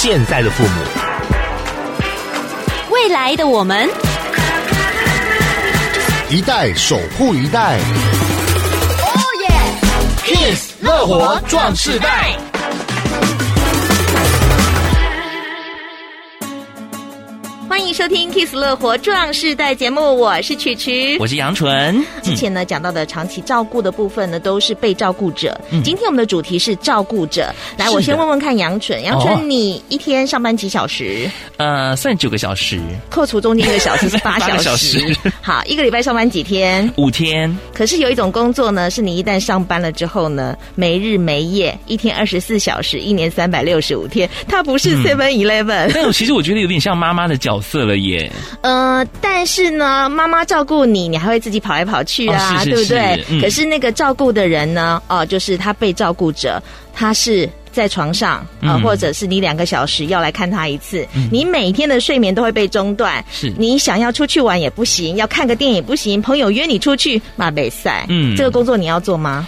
现在的父母，未来的我们，一代守护一代。哦耶！Kiss 乐活壮世代。迎收听《Kiss 乐活壮世代》节目，我是曲曲，我是杨纯。之前呢讲到的长期照顾的部分呢，都是被照顾者。嗯、今天我们的主题是照顾者。来，我先问问看杨纯，杨纯，哦、你一天上班几小时？呃，算九个小时，扣除中间一个小时 是八小时。小时好，一个礼拜上班几天？五天。可是有一种工作呢，是你一旦上班了之后呢，没日没夜，一天二十四小时，一年三百六十五天，它不是 Seven Eleven。但其实我觉得有点像妈妈的角色了耶。呃，但是呢，妈妈照顾你，你还会自己跑来跑去啊，哦、是是是对不对？嗯、可是那个照顾的人呢，哦，就是他被照顾者，他是在床上啊，呃嗯、或者是你两个小时要来看他一次，嗯、你每天的睡眠都会被中断。是，你想要出去玩也不行，要看个电影也不行，朋友约你出去，马北赛。嗯，这个工作你要做吗？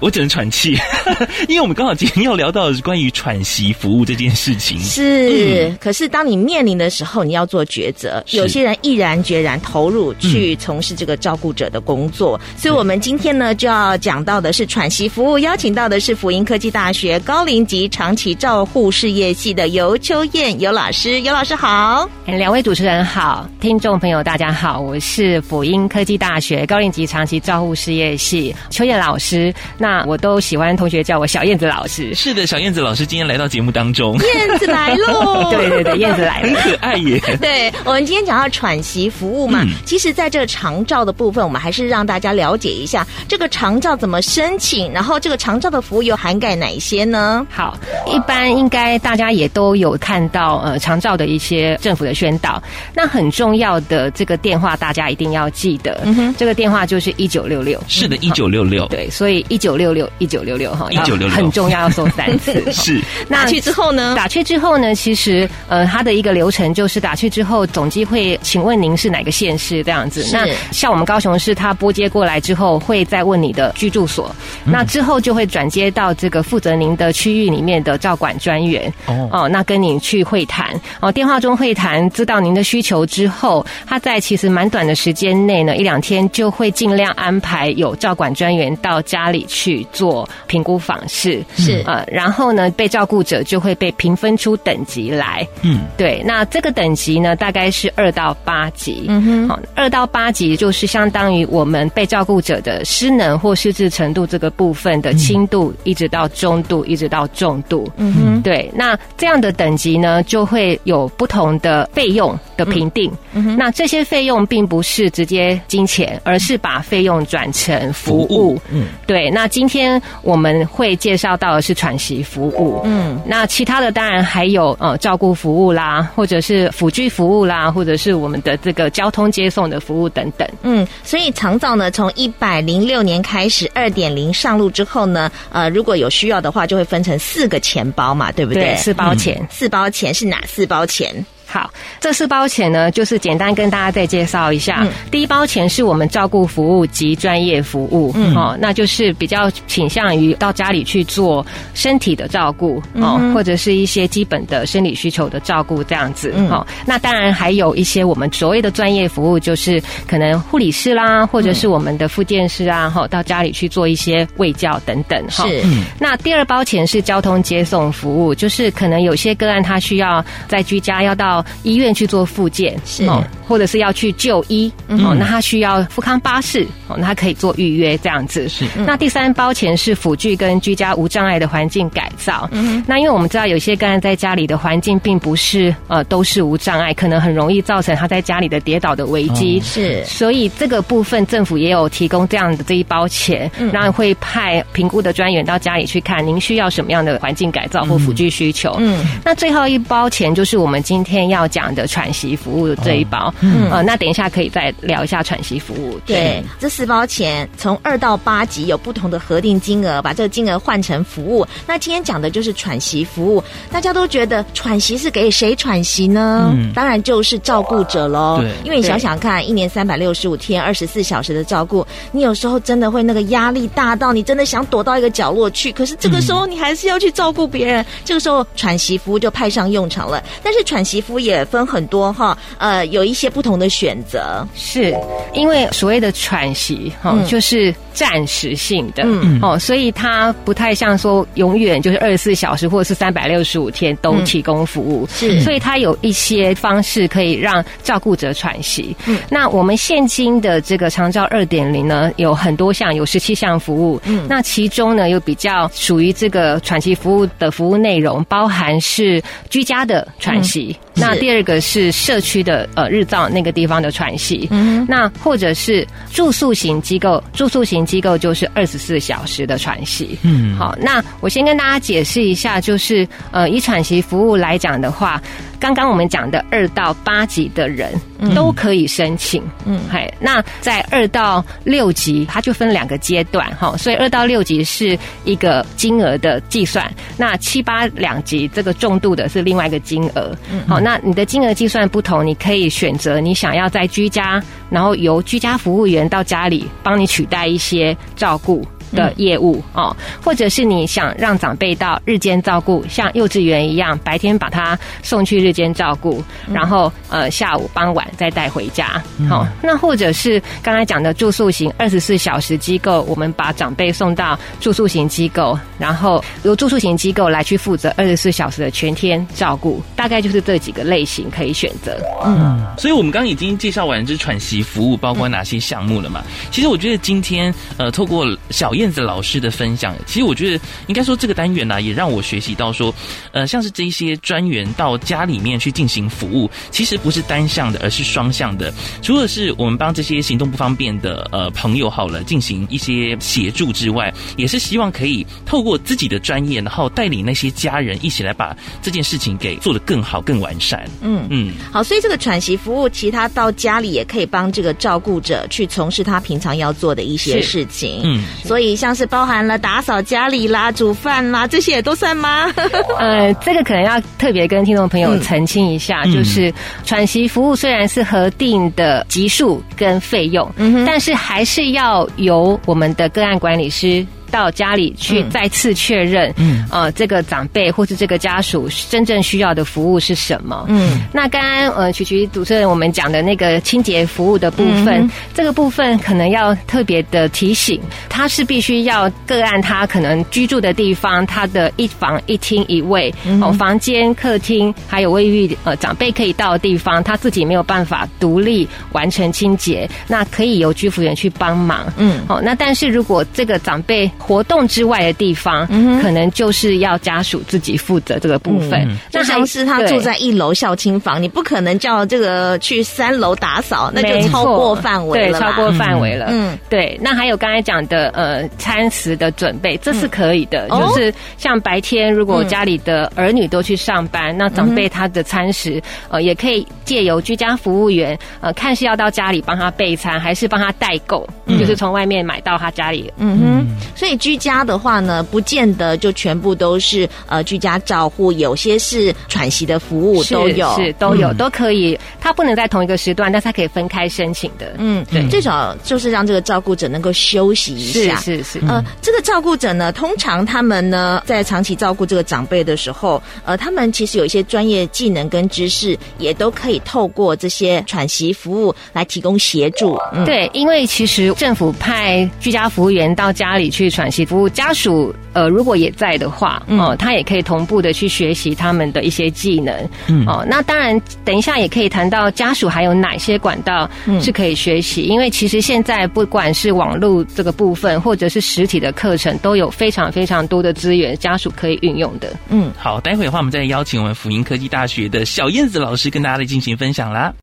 我只能喘气，因为我们刚好今天要聊到的是关于喘息服务这件事情。是，嗯、可是当你面临的时候，你要做抉择。有些人毅然决然投入去从事这个照顾者的工作，嗯、所以我们今天呢就要讲到的是喘息服务，邀请到的是辅英科技大学高龄及长期照护事业系的尤秋燕尤老师。尤老师好，两位主持人好，听众朋友大家好，我是辅英科技大学高龄及长期照护事业系秋燕老师。那那我都喜欢同学叫我小燕子老师。是的，小燕子老师今天来到节目当中。燕子来喽！对对对，燕子来了，很可爱耶。对，我们今天讲到喘息服务嘛，嗯、其实在这个长照的部分，我们还是让大家了解一下这个长照怎么申请，然后这个长照的服务又涵盖哪一些呢？好，一般应该大家也都有看到呃长照的一些政府的宣导。那很重要的这个电话，大家一定要记得，嗯哼，这个电话就是一九六六。是的，一九六六。对，所以一九。六六一九六六哈，一九六六很重要，要说三次。是，那打去之后呢？打去之后呢？其实呃，它的一个流程就是打去之后，总机会请问您是哪个县市这样子。那像我们高雄市，它拨接过来之后，会再问你的居住所，嗯、那之后就会转接到这个负责您的区域里面的照管专员。哦哦，那跟您去会谈哦，电话中会谈，知道您的需求之后，他在其实蛮短的时间内呢，一两天就会尽量安排有照管专员到家里去做。评估访视是呃，然后呢，被照顾者就会被评分出等级来。嗯，对，那这个等级呢，大概是二到八级。嗯哼，好，二到八级就是相当于我们被照顾者的失能或失智程度这个部分的轻度，一直到中度，一直到重度。嗯哼，对，那这样的等级呢，就会有不同的费用的评定。嗯哼，那这些费用并不是直接金钱，而是把费用转成服务。服务嗯，对，那今天我。我们会介绍到的是喘息服务，嗯，那其他的当然还有呃照顾服务啦，或者是辅具服务啦，或者是我们的这个交通接送的服务等等。嗯，所以长照呢，从一百零六年开始二点零上路之后呢，呃，如果有需要的话，就会分成四个钱包嘛，对不对？对，四包钱，嗯，四包钱是哪四包钱？好，这四包钱呢，就是简单跟大家再介绍一下。嗯、第一包钱是我们照顾服务及专业服务，嗯，哦，那就是比较倾向于到家里去做身体的照顾，哦，嗯、或者是一些基本的生理需求的照顾这样子，嗯，哦，那当然还有一些我们所谓的专业服务，就是可能护理师啦，或者是我们的复健师啊，哈、嗯，到家里去做一些卫教等等，哈。是。那第二包钱是交通接送服务，就是可能有些个案他需要在居家要到。医院去做复健是哦，或者是要去就医、嗯、哦，那他需要富康巴士哦，那他可以做预约这样子。是，那第三包钱是辅具跟居家无障碍的环境改造。嗯，那因为我们知道有些个案在家里的环境并不是呃都是无障碍，可能很容易造成他在家里的跌倒的危机。哦、是，所以这个部分政府也有提供这样的这一包钱，嗯、然后会派评估的专员到家里去看您需要什么样的环境改造或辅具需求。嗯，那最后一包钱就是我们今天天要讲的喘息服务这一包。嗯，呃，那等一下可以再聊一下喘息服务。对，对这四包钱从二到八级有不同的核定金额，把这个金额换成服务。那今天讲的就是喘息服务，大家都觉得喘息是给谁喘息呢？嗯，当然就是照顾者喽。对，因为你想想看，一年三百六十五天，二十四小时的照顾，你有时候真的会那个压力大到你真的想躲到一个角落去。可是这个时候你还是要去照顾别人，嗯、这个时候喘息服务就派上用场了。但是喘息服务也分很多哈，呃，有一些不同的选择。是因为所谓的喘息哈，嗯、就是暂时性的，嗯哦，所以它不太像说永远就是二十四小时或者是三百六十五天都提供服务。是、嗯，所以它有一些方式可以让照顾者喘息。嗯，那我们现今的这个长照二点零呢，有很多项，有十七项服务。嗯，那其中呢，有比较属于这个喘息服务的服务内容，包含是居家的喘息。嗯那第二个是社区的呃日照那个地方的喘息，嗯，那或者是住宿型机构，住宿型机构就是二十四小时的喘息，嗯，好，那我先跟大家解释一下，就是呃以喘息服务来讲的话。刚刚我们讲的二到八级的人都可以申请，嗯，嘿，那在二到六级，它就分两个阶段，哈，所以二到六级是一个金额的计算，那七八两级这个重度的是另外一个金额，嗯，好，那你的金额计算不同，你可以选择你想要在居家，然后由居家服务员到家里帮你取代一些照顾。的业务哦，或者是你想让长辈到日间照顾，像幼稚园一样，白天把他送去日间照顾，然后呃下午傍晚再带回家。好，那或者是刚才讲的住宿型二十四小时机构，我们把长辈送到住宿型机构，然后由住宿型机构来去负责二十四小时的全天照顾，大概就是这几个类型可以选择。嗯，所以我们刚刚已经介绍完这喘息服务包括哪些项目了嘛？其实我觉得今天呃透过小。燕子老师的分享，其实我觉得应该说这个单元呢、啊，也让我学习到说，呃，像是这一些专员到家里面去进行服务，其实不是单向的，而是双向的。除了是我们帮这些行动不方便的呃朋友好了进行一些协助之外，也是希望可以透过自己的专业，然后带领那些家人一起来把这件事情给做得更好、更完善。嗯嗯，好，所以这个喘息服务，其他到家里也可以帮这个照顾者去从事他平常要做的一些事情。嗯，所以。像是包含了打扫家里啦、煮饭啦，这些也都算吗？呃，这个可能要特别跟听众朋友澄清一下，嗯、就是喘息服务虽然是核定的级数跟费用，嗯哼，但是还是要由我们的个案管理师。到家里去再次确认，嗯，呃，这个长辈或是这个家属真正需要的服务是什么？嗯，那刚刚呃，曲曲主持人我们讲的那个清洁服务的部分，嗯、这个部分可能要特别的提醒，他是必须要个案他可能居住的地方，他的一房一厅一卫，哦、呃，房间、客厅还有卫浴，呃，长辈可以到的地方，他自己没有办法独立完成清洁，那可以由居服员去帮忙，嗯，哦，那但是如果这个长辈活动之外的地方，嗯、可能就是要家属自己负责这个部分。嗯、就像是他住在一楼孝亲房，你不可能叫这个去三楼打扫，那就超过范围了。对，超过范围了。嗯，对。那还有刚才讲的呃餐食的准备，这是可以的。嗯、就是像白天如果家里的儿女都去上班，嗯、那长辈他的餐食呃也可以借由居家服务员呃看是要到家里帮他备餐，还是帮他代购，嗯、就是从外面买到他家里。嗯哼，所以。所以居家的话呢，不见得就全部都是呃居家照护，有些是喘息的服务都有，是，是都有、嗯、都可以。他不能在同一个时段，但是他可以分开申请的。嗯，对，最少就是让这个照顾者能够休息一下。是是是。呃，这个照顾者呢，通常他们呢在长期照顾这个长辈的时候，呃，他们其实有一些专业技能跟知识，也都可以透过这些喘息服务来提供协助。嗯、对，因为其实政府派居家服务员到家里去。喘息服务家属，呃，如果也在的话，哦，他也可以同步的去学习他们的一些技能，嗯，哦，那当然，等一下也可以谈到家属还有哪些管道是可以学习，因为其实现在不管是网络这个部分，或者是实体的课程，都有非常非常多的资源，家属可以运用的。嗯，好，待会的话，我们再邀请我们辅英科技大学的小燕子老师跟大家来进行分享啦。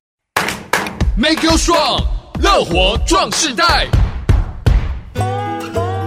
Make you strong，乐活壮世代。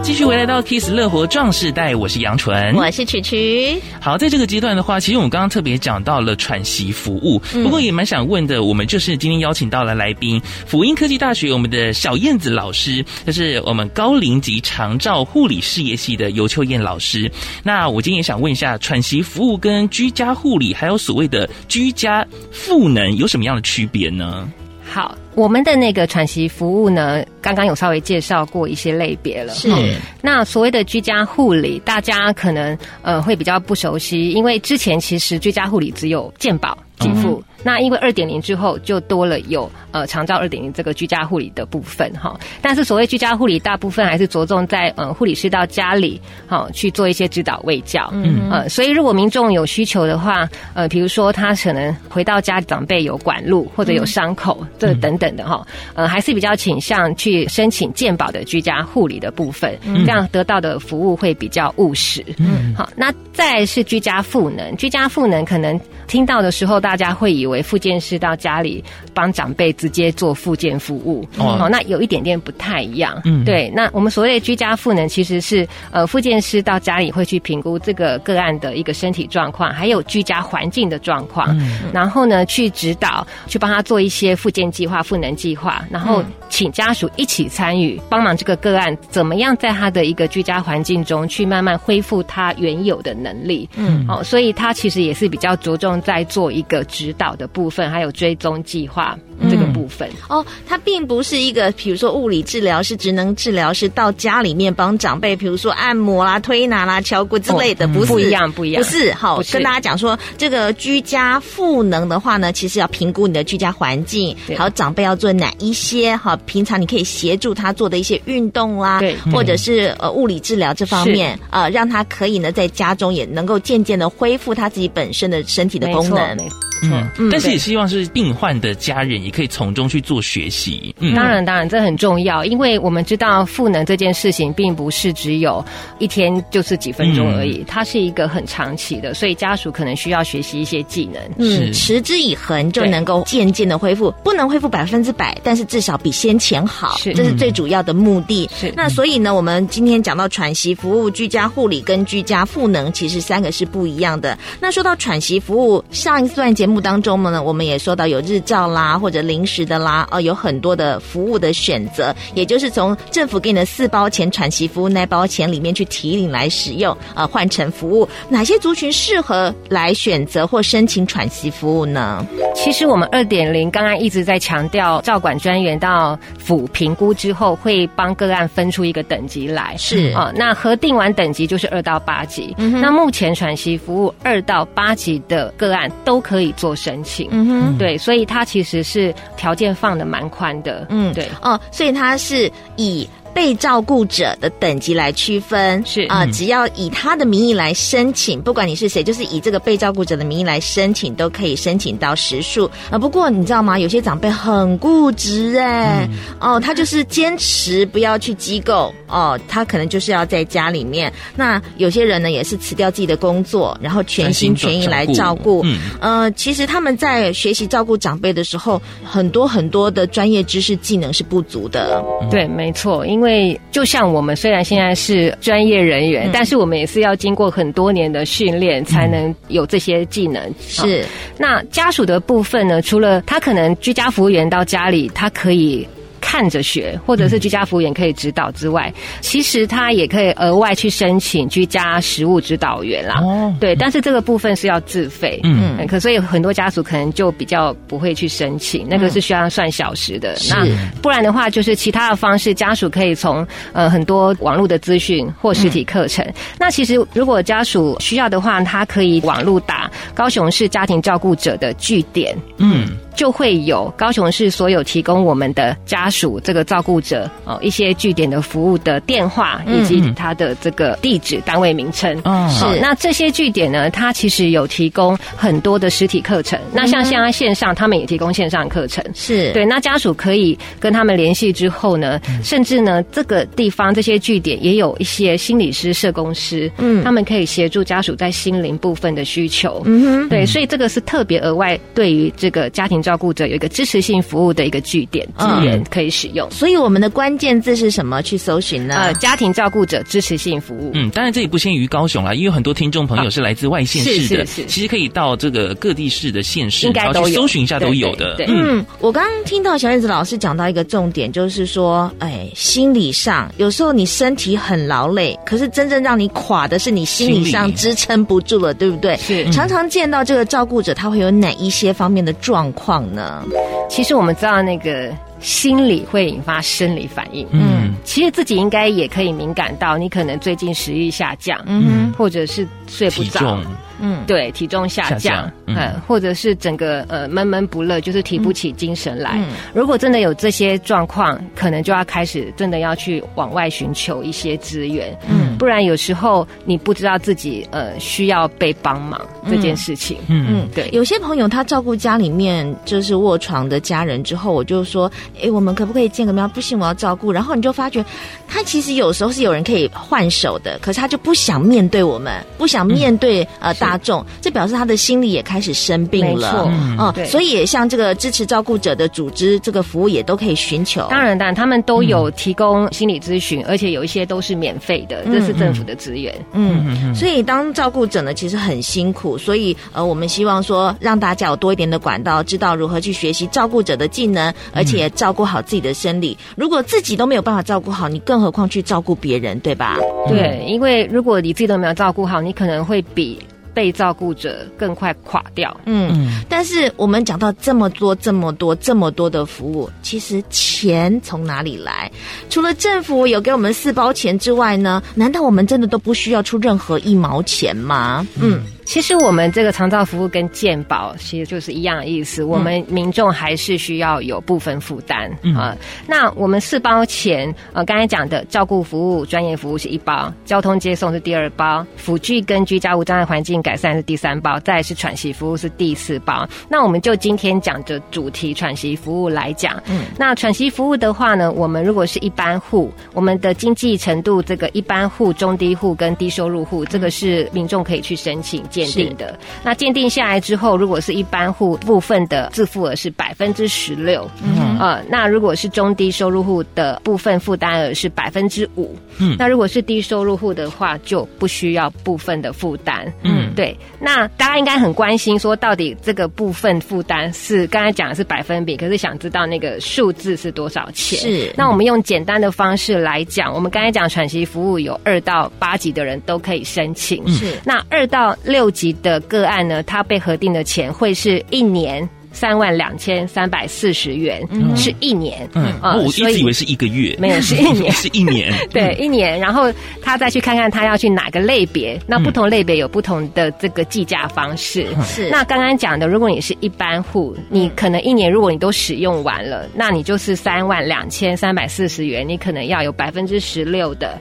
继续回来到 Kiss 乐活壮士代，我是杨纯，我是曲曲。好，在这个阶段的话，其实我们刚刚特别讲到了喘息服务，不过也蛮想问的，我们就是今天邀请到了来宾，辅英科技大学我们的小燕子老师，就是我们高龄及长照护理事业系的尤秋燕老师。那我今天也想问一下，喘息服务跟居家护理，还有所谓的居家赋能，有什么样的区别呢？好，我们的那个喘息服务呢，刚刚有稍微介绍过一些类别了。是，那所谓的居家护理，大家可能呃会比较不熟悉，因为之前其实居家护理只有健保给付。嗯那因为二点零之后就多了有呃长照二点零这个居家护理的部分哈，但是所谓居家护理大部分还是着重在呃护理师到家里好去做一些指导卫教，嗯。呃所以如果民众有需求的话，呃比如说他可能回到家长辈有管路或者有伤口这等等的哈，呃还是比较倾向去申请健保的居家护理的部分，这样得到的服务会比较务实。嗯。好，那再来是居家赋能，居家赋能可能听到的时候大家会以为。为复健师到家里帮长辈直接做复健服务哦，那有一点点不太一样。嗯，对。那我们所谓的居家赋能，其实是呃，复健师到家里会去评估这个个案的一个身体状况，还有居家环境的状况，嗯，然后呢，去指导，去帮他做一些复健计划、赋能计划，然后请家属一起参与，帮忙这个个案怎么样在他的一个居家环境中去慢慢恢复他原有的能力。嗯，哦，所以他其实也是比较着重在做一个指导的部分，还有追踪计划这个部分。嗯、哦，它并不是一个，比如说物理治疗是、职能治疗是到家里面帮长辈，比如说按摩啦、推拿啦、敲骨之类的，哦、不是、嗯、不一样，不一样，不是。好，跟大家讲说，这个居家赋能的话呢，其实要评估你的居家环境，还有长辈要做哪一些哈，平常你可以协助他做的一些运动啦，对，或者是呃物理治疗这方面，呃，让他可以呢在家中也能够渐渐的恢复他自己本身的身体的功能。嗯，但是也希望是病患的家人也可以从中去做学习。嗯，当然，当然，这很重要，因为我们知道赋能这件事情并不是只有一天就是几分钟而已，嗯、它是一个很长期的，所以家属可能需要学习一些技能。嗯，持之以恒就能够渐渐的恢复，不能恢复百分之百，但是至少比先前好，是，这是最主要的目的。是，那所以呢，我们今天讲到喘息服务、居家护理跟居家赋能，其实三个是不一样的。那说到喘息服务，上一段节目。当中呢，我们也说到有日照啦，或者临时的啦，哦，有很多的服务的选择，也就是从政府给你的四包钱喘息服务那包钱里面去提领来使用，啊、呃，换成服务，哪些族群适合来选择或申请喘息服务呢？其实我们二点零刚刚一直在强调，照管专员到府评估之后，会帮个案分出一个等级来，是啊、哦，那核定完等级就是二到八级，嗯，那目前喘息服务二到八级的个案都可以做申请，嗯哼，对，所以它其实是条件放的蛮宽的，嗯，对，哦，所以它是以。被照顾者的等级来区分是啊、呃，只要以他的名义来申请，不管你是谁，就是以这个被照顾者的名义来申请，都可以申请到时数啊、呃。不过你知道吗？有些长辈很固执哎，嗯、哦，他就是坚持不要去机构哦，他可能就是要在家里面。那有些人呢，也是辞掉自己的工作，然后全心全意来照顾。嗯，呃，其实他们在学习照顾长辈的时候，很多很多的专业知识技能是不足的。嗯、对，没错，因为。因为就像我们虽然现在是专业人员，嗯、但是我们也是要经过很多年的训练，才能有这些技能。嗯、是，那家属的部分呢？除了他可能居家服务员到家里，他可以。看着学，或者是居家服务员可以指导之外，嗯、其实他也可以额外去申请居家实务指导员啦。哦，对，但是这个部分是要自费。嗯，可所以很多家属可能就比较不会去申请，那个是需要算小时的。嗯、那不然的话，就是其他的方式，家属可以从呃很多网络的资讯或实体课程。嗯、那其实如果家属需要的话，他可以网络打高雄市家庭照顾者的据点。嗯。就会有高雄市所有提供我们的家属这个照顾者哦一些据点的服务的电话以及他的这个地址单位名称。嗯，是。那这些据点呢，它其实有提供很多的实体课程。那像现在线上，他们也提供线上课程。是对。那家属可以跟他们联系之后呢，甚至呢这个地方这些据点也有一些心理师、社工师，嗯，他们可以协助家属在心灵部分的需求。嗯哼。对，所以这个是特别额外对于这个家庭。照顾者有一个支持性服务的一个据点资源可以使用。所以我们的关键字是什么？去搜寻呢？呃，家庭照顾者支持性服务。嗯，当然这也不限于高雄啦，因为很多听众朋友是来自外县市的，其实可以到这个各地市的县市，应该都有，搜寻一下都有的。对，嗯，我刚刚听到小燕子老师讲到一个重点，就是说，哎，心理上有时候你身体很劳累，可是真正让你垮的是你心理上支撑不住了，对不对？是，常常见到这个照顾者，他会有哪一些方面的状况呢？其实我们知道那个。心理会引发生理反应，嗯，其实自己应该也可以敏感到，你可能最近食欲下降，嗯，或者是睡不着。嗯，对，体重下降，下降嗯，嗯，或者是整个呃闷闷不乐，就是提不起精神来。嗯，如果真的有这些状况，可能就要开始真的要去往外寻求一些资源。嗯，不然有时候你不知道自己呃需要被帮忙这件事情。嗯嗯，对。有些朋友他照顾家里面就是卧床的家人之后，我就说，哎，我们可不可以见个面？不行，我要照顾。然后你就发觉，他其实有时候是有人可以换手的，可是他就不想面对我们，不想面对、嗯、呃大。大众，这表示他的心理也开始生病了。嗯，嗯，所以也像这个支持照顾者的组织，这个服务也都可以寻求。当然，当然，他们都有提供心理咨询，嗯，而且有一些都是免费的，这是政府的资源。嗯，嗯，嗯，所以当照顾者呢，其实很辛苦。所以，呃，我们希望说，让大家有多一点的管道，知道如何去学习照顾者的技能，而且照顾好自己的生理。如果自己都没有办法照顾好，你更何况去照顾别人，对吧？对，因为如果你自己都没有照顾好，你可能会比。被照顾者更快垮掉。嗯，但是我们讲到这么多、这么多、这么多的服务，其实钱从哪里来？除了政府有给我们四包钱之外呢？难道我们真的都不需要出任何一毛钱吗？嗯。其实我们这个长照服务跟健保其实就是一样的意思，我们民众还是需要有部分负担啊。那我们四包钱，呃，刚才讲的照顾服务、专业服务是一包，交通接送是第二包，辅具跟居家无障碍环境改善是第三包，再来是喘息服务是第四包。那我们就今天讲的主题喘息服务来讲，嗯，那喘息服务的话呢，我们如果是一般户，我们的经济程度这个一般户、中低户跟低收入户，这个是民众可以去申请。鉴定的，那鉴定下来之后，如果是一般户部分的自付额是百分之十六，嗯，呃，那如果是中低收入户的部分负担额是百分之五，嗯，那如果是低收入户的话，就不需要部分的负担，嗯，对。那大家应该很关心，说到底这个部分负担是刚才讲的是百分比，可是想知道那个数字是多少钱？是。那我们用简单的方式来讲，我们刚才讲喘息服务有二到八级的人都可以申请，是。那二到六。级的个案呢，它被核定的钱会是一年三万两千三百四十元，嗯，是一年。嗯，呃、我一直以为是一个月，没有是一年，是一年。对，一年。然后他再去看看他要去哪个类别，那不同类别有不同的这个计价方式。是。那刚刚讲的，如果你是一般户，你可能一年如果你都使用完了，那你就是三万两千三百四十元，你可能要有百分之十六的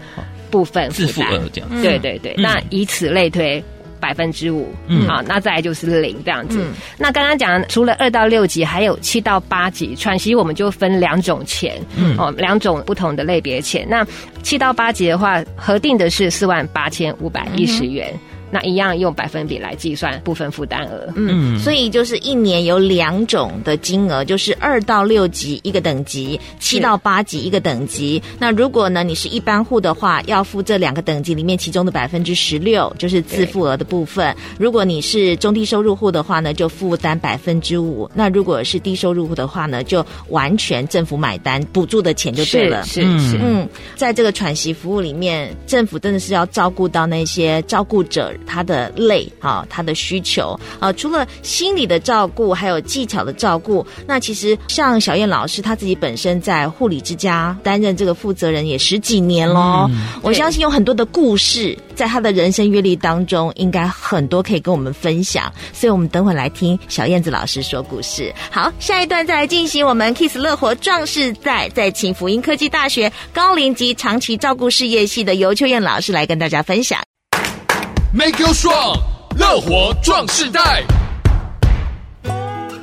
部分自付额这样。对对对，嗯、那以此类推。百分之五，嗯，好，那再来就是零这样子。嗯、那刚刚讲除了二到六级，还有七到八级喘息，我们就分两种钱，嗯，哦，两种不同的类别钱。那七到八级的话，核定的是四万八千五百一十元。嗯那一样用百分比来计算部分负担额，嗯，所以就是一年有两种的金额，就是二到六级一个等级，七到八级一个等级。那如果呢，你是一般户的话，要付这两个等级里面其中的百分之十六，就是自付额的部分。如果你是中低收入户的话呢，就负担百分之五。那如果是低收入户的话呢，就完全政府买单，补助的钱就对了。是是，是，嗯，在这个喘息服务里面，政府真的是要照顾到那些照顾者。他的累啊，他的需求啊，除了心理的照顾，还有技巧的照顾。那其实像小燕老师，他自己本身在护理之家担任这个负责人也十几年喽。嗯，我相信有很多的故事，在他的人生阅历当中，应该很多可以跟我们分享。所以，我们等会来听小燕子老师说故事。好，下一段再来进行我们 Kiss 乐活壮士在在请福音科技大学高龄及长期照顾事业系的尤秋燕老师来跟大家分享。Make you strong，乐活壮世代。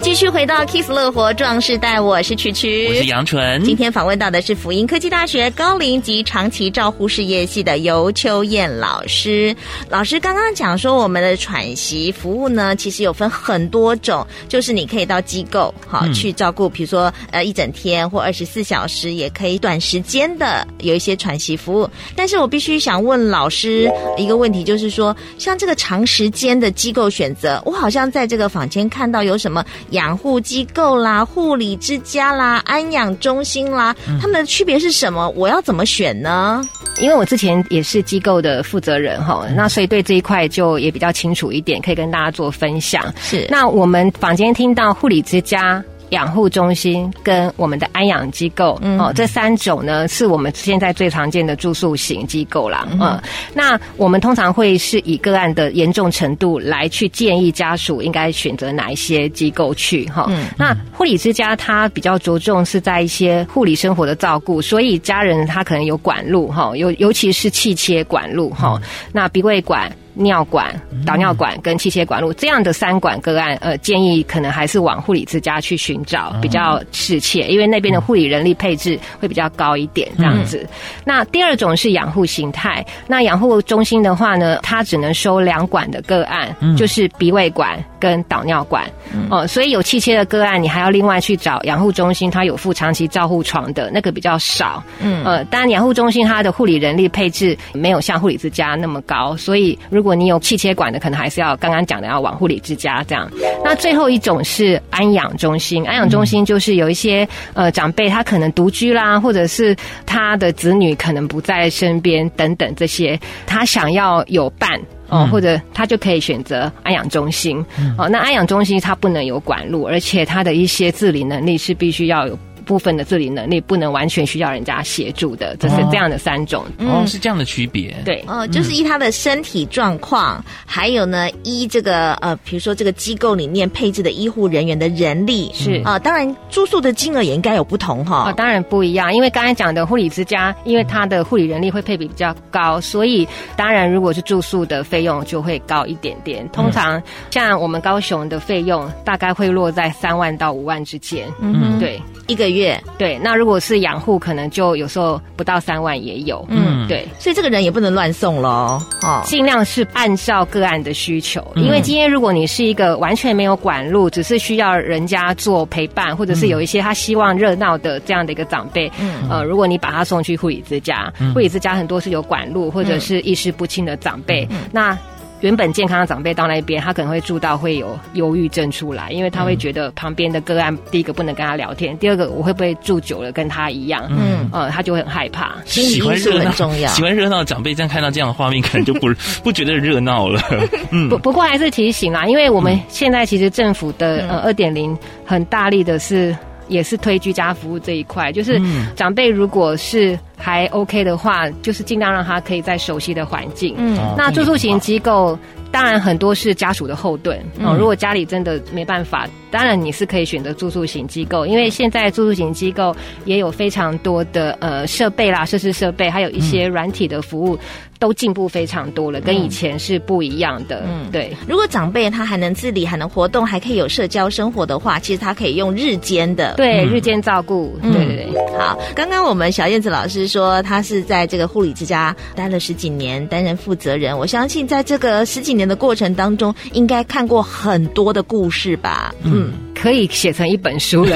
继续回到 Kiss 乐活壮士带，我是曲曲，我是杨纯。今天访问到的是辅英科技大学高龄及长期照护事业系的尤秋燕老师。老师刚刚讲说，我们的喘息服务呢，其实有分很多种，就是你可以到机构好、嗯、去照顾，比如说呃一整天或二十四小时，也可以短时间的有一些喘息服务。但是我必须想问老师一个问题，就是说，像这个长时间的机构选择，我好像在这个坊间看到有什么养护机构啦、护理之家啦、安养中心啦，他们的区别是什么？我要怎么选呢？因为我之前也是机构的负责人哈，那所以对这一块就也比较清楚一点，可以跟大家做分享。是，那我们坊间听到护理之家。养护中心跟我们的安养机构，嗯，哦，这三种呢是我们现在最常见的住宿型机构啦。嗯，嗯，那我们通常会是以个案的严重程度来去建议家属应该选择哪一些机构去哈。嗯，那护理之家它比较着重是在一些护理生活的照顾，所以家人他可能有管路哈，尤尤其是气切管路哈，那鼻胃管。尿管、导尿管跟气切管路这样的三管个案，呃，建议可能还是往护理之家去寻找比较适切，因为那边的护理人力配置会比较高一点，这样子。嗯、那第二种是养护形态，那养护中心的话呢，它只能收两管的个案，就是鼻胃管跟导尿管。哦、呃，所以有气切的个案，你还要另外去找养护中心，它有附长期照护床的那个比较少。嗯，呃，当然养护中心它的护理人力配置没有像护理之家那么高，所以如如果你有气切管的，可能还是要刚刚讲的要往护理之家这样。那最后一种是安养中心，安养中心就是有一些呃长辈他可能独居啦，或者是他的子女可能不在身边等等这些，他想要有伴哦，或者他就可以选择安养中心哦。那安养中心它不能有管路，而且他的一些自理能力是必须要有。部分的自理能力不能完全需要人家协助的，这是这样的三种哦，嗯、是这样的区别。对，哦，就是依他的身体状况，嗯、还有呢，依这个呃，比如说这个机构里面配置的医护人员的人力是啊、呃，当然住宿的金额也应该有不同哈。啊、哦，当然不一样，因为刚才讲的护理之家，因为他的护理人力会配比比较高，所以当然如果是住宿的费用就会高一点点。通常像我们高雄的费用大概会落在三万到五万之间。嗯，对。一个月，对，那如果是养护，可能就有时候不到三万也有，嗯，对，所以这个人也不能乱送喽，哦，尽量是按照个案的需求，因为今天如果你是一个完全没有管路，只是需要人家做陪伴，或者是有一些他希望热闹的这样的一个长辈，嗯，呃，如果你把他送去护理之家，护理之家很多是有管路或者是意识不清的长辈，那。原本健康的长辈到那边，他可能会住到会有忧郁症出来，因为他会觉得旁边的个案，第一个不能跟他聊天，第二个我会不会住久了跟他一样，嗯，呃，他就会很害怕。喜欢热闹很重要，喜欢热闹的长辈，这样看到这样的画面，可能就不 不觉得热闹了。嗯，不不过还是提醒啦，因为我们现在其实政府的呃二点零很大力的是。也是推居家服务这一块，就是长辈如果是还 OK 的话，就是尽量让他可以在熟悉的环境。嗯，那住宿型机构当然很多是家属的后盾。嗯，如果家里真的没办法，当然你是可以选择住宿型机构，因为现在住宿型机构也有非常多的呃设备啦、设施设备，还有一些软体的服务。都进步非常多了，跟以前是不一样的。嗯，对。如果长辈他还能自理，还能活动，还可以有社交生活的话，其实他可以用日间的，对，日间照顾。对对对。好，刚刚我们小燕子老师说，他是在这个护理之家待了十几年，担任负责人。我相信在这个十几年的过程当中，应该看过很多的故事吧？嗯。可以写成一本书了，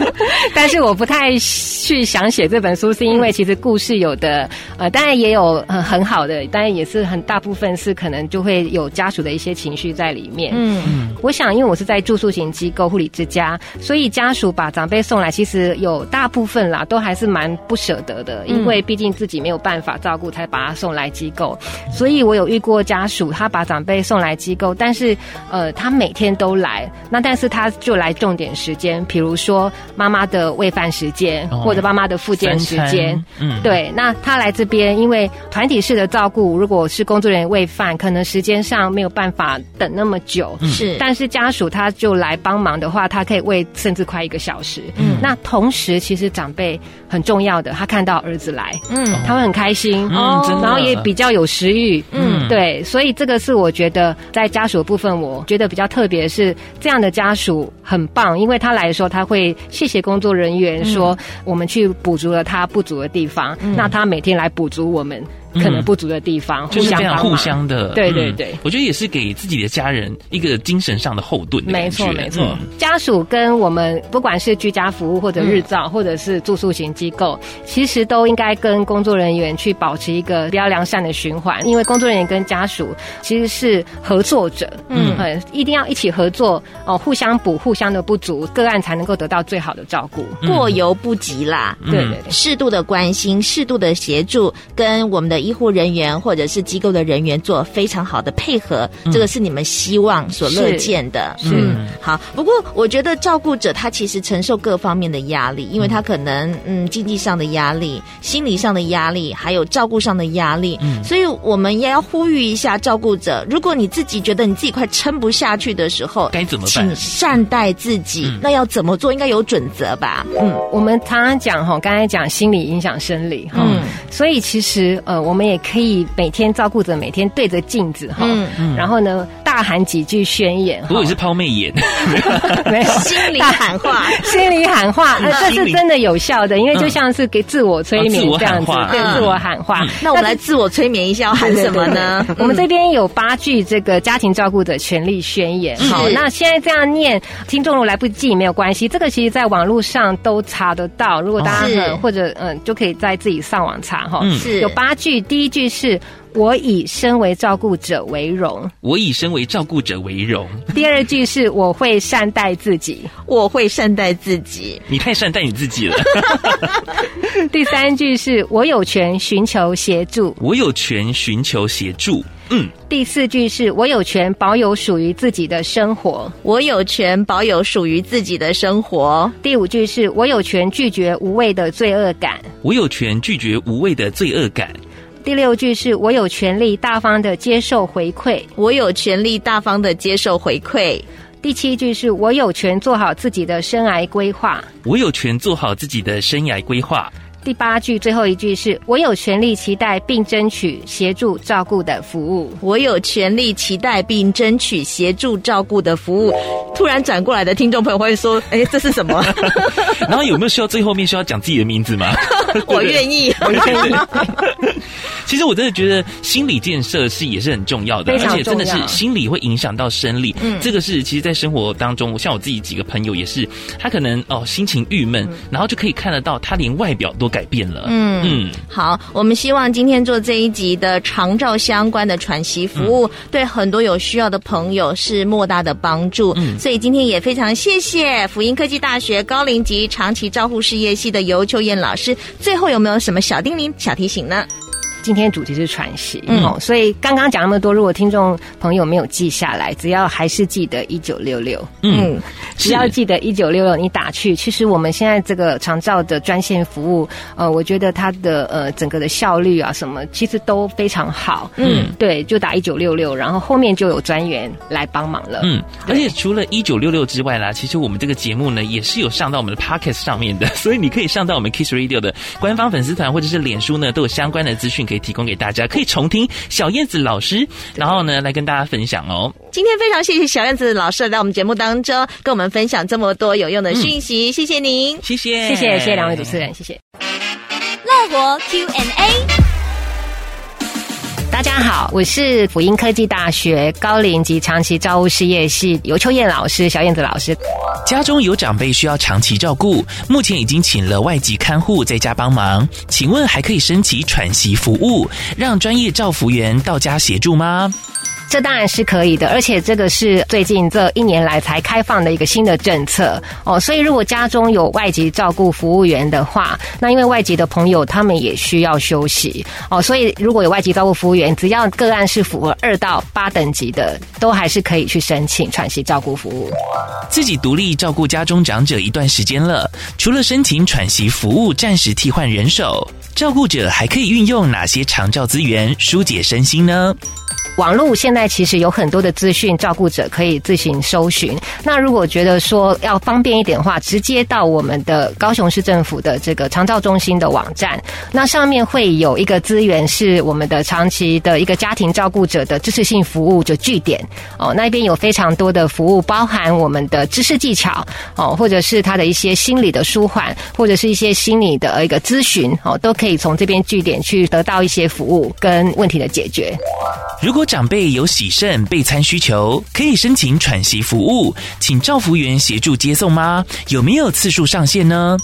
但是我不太去想写这本书，是因为其实故事有的，呃，当然也有很很好的，当然也是很大部分是可能就会有家属的一些情绪在里面。嗯嗯，我想因为我是在住宿型机构护理之家，所以家属把长辈送来，其实有大部分啦，都还是蛮不舍得的，因为毕竟自己没有办法照顾，才把他送来机构。所以我有遇过家属，他把长辈送来机构，但是呃，他每天都来，那但是他就来。重点时间，比如说妈妈的喂饭时间，或者妈妈的复健时间，嗯，对。那他来这边，因为团体式的照顾，如果是工作人员喂饭，可能时间上没有办法等那么久，是。但是家属他就来帮忙的话，他可以喂甚至快一个小时。嗯，那同时其实长辈很重要的，他看到儿子来，嗯，他会很开心，哦，然后也比较有食欲，嗯，对。所以这个是我觉得在家属的部分，我觉得比较特别是这样的家属很。很棒，因为他来的时候，他会谢谢工作人员说，我们去补足了他不足的地方，嗯、那他每天来补足我们。可能不足的地方，嗯、就是非常互相的。对对对、嗯，我觉得也是给自己的家人一个精神上的后盾的。没错没错、嗯，家属跟我们不管是居家服务或者日照，或者是住宿型机构，其实都应该跟工作人员去保持一个比较良善的循环，因为工作人员跟家属其实是合作者，嗯，嗯一定要一起合作哦，互相补互相的不足，个案才能够得到最好的照顾，过犹不及啦。对对对，适度的关心，适度的协助，跟我们的。医护人员或者是机构的人员做非常好的配合，嗯、这个是你们希望所乐见的。嗯，好。不过我觉得照顾者他其实承受各方面的压力，因为他可能嗯经济上的压力、心理上的压力，还有照顾上的压力。嗯，所以我们也要呼吁一下照顾者，如果你自己觉得你自己快撑不下去的时候，该怎么办？请善待自己。嗯、那要怎么做？应该有准则吧？嗯，我们常常讲哈，刚才讲心理影响生理哈，嗯，所以其实呃。我们也可以每天照顾着，每天对着镜子哈，嗯。嗯，然后呢，大喊几句宣言。如果是抛媚眼，没有。心里喊话，心里喊话，呃，这是真的有效的，因为就像是给自我催眠这样子，对，自我喊话。那我们来自我催眠一下，要喊什么呢？我们这边有八句这个家庭照顾者权利宣言。好，那现在这样念，听众如果来不及没有关系，这个其实在网络上都查得到。如果大家或者嗯，就可以在自己上网查哈。是。有八句。第一句是我以身为照顾者为荣，我以身为照顾者为荣。第二句是我会善待自己，我会善待自己。你太善待你自己了。第三句是我有权寻求协助，我有权寻求协助。嗯。第四句是我有权保有属于自己的生活，我有权保有属于自己的生活。第五句是我有权拒绝无谓的罪恶感，我有权拒绝无谓的罪恶感。第六句是我有权利大方的接受回馈，我有权利大方的接受回馈。第七句是我有权做好自己的生涯规划，我有权做好自己的生涯规划。第八句最后一句是我有权利期待并争取协助照顾的服务，我有权利期待并争取协助照顾的服务。突然转过来的听众朋友会说：“哎，这是什么？” 然后有没有需要最后面需要讲自己的名字吗？我愿意。其实我真的觉得心理建设是也是很重要的，而且真的是心理会影响到生理。嗯，这个是其实，在生活当中，像我自己几个朋友也是，他可能哦心情郁闷，然后就可以看得到他连外表都改变了。嗯嗯，好，我们希望今天做这一集的长照相关的喘息服务，嗯、对很多有需要的朋友是莫大的帮助。嗯，所以今天也非常谢谢辅英科技大学高龄及长期照护事业系的尤秋燕老师。最后有没有什么小叮咛、小提醒呢？今天主题是喘息，嗯，哦，所以刚刚讲那么多，如果听众朋友没有记下来，只要还是记得一九六六，嗯，只要记得一九六六，你打去，其实我们现在这个长照的专线服务，呃，我觉得它的呃整个的效率啊什么，其实都非常好，嗯，对，就打一九六六，然后后面就有专员来帮忙了，嗯，而且除了一九六六之外啦，其实我们这个节目呢也是有上到我们的 Podcast 上面的，所以你可以上到我们 Kiss Radio 的官方粉丝团或者是脸书呢，都有相关的资讯。可以提供给大家，可以重听小燕子老师，然后呢来跟大家分享哦。今天非常谢谢小燕子老师来到我们节目当中，跟我们分享这么多有用的讯息，嗯、谢谢您，谢谢，谢谢，谢谢两位主持人，谢谢。乐活 Q&A。大家好，我是辅音科技大学高龄及长期照护事业系尤秋燕老师，小燕子老师。家中有长辈需要长期照顾，目前已经请了外籍看护在家帮忙，请问还可以升级喘息服务，让专业照服员到家协助吗？这当然是可以的，而且这个是最近这一年来才开放的一个新的政策哦。所以，如果家中有外籍照顾服务员的话，那因为外籍的朋友他们也需要休息哦，所以如果有外籍照顾服务员，只要个案是符合二到八等级的，都还是可以去申请喘息照顾服务。自己独立照顾家中长者一段时间了，除了申请喘息服务，暂时替换人手，照顾者还可以运用哪些长照资源疏解身心呢？网络现在其实有很多的资讯，照顾者可以自行搜寻。那如果觉得说要方便一点的话，直接到我们的高雄市政府的这个长照中心的网站，那上面会有一个资源是我们的长期的一个家庭照顾者的支持性服务，就据点哦，那边有非常多的服务，包含我们的知识技巧哦，或者是他的一些心理的舒缓，或者是一些心理的一个咨询哦，都可以从这边据点去得到一些服务跟问题的解决。如果长辈有喜肾备餐需求，可以申请喘息服务，请照服员协助接送吗？有没有次数上限呢？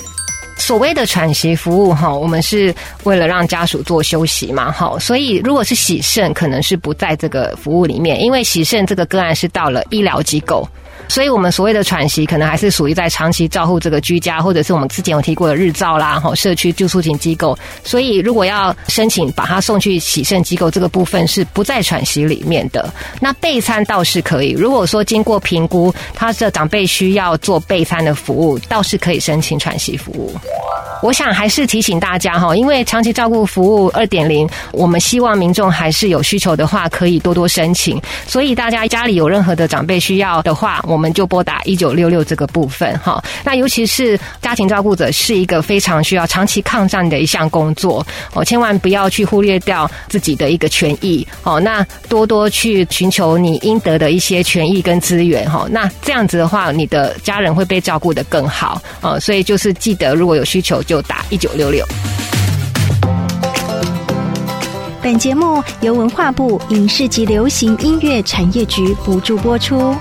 所谓的喘息服务哈，我们是为了让家属做休息嘛，哈，所以如果是喜肾，可能是不在这个服务里面，因为喜肾这个个案是到了医疗机构。所以，我们所谓的喘息，可能还是属于在长期照护这个居家，或者是我们之前有提过的日照啦，哈，社区住宿型机构。所以，如果要申请把他送去洗肾机构，这个部分是不在喘息里面的。那备餐倒是可以。如果说经过评估，他的长辈需要做备餐的服务，倒是可以申请喘息服务。我想还是提醒大家哈，因为长期照顾服务二点零，我们希望民众还是有需求的话，可以多多申请。所以大家家里有任何的长辈需要的话，我我们就拨打一九六六这个部分哈。那尤其是家庭照顾者是一个非常需要长期抗战的一项工作哦，千万不要去忽略掉自己的一个权益哦。那多多去寻求你应得的一些权益跟资源哈。那这样子的话，你的家人会被照顾得更好哦。所以就是记得，如果有需求。就打一九六六。本节目由文化部影视及流行音乐产业局补助播出。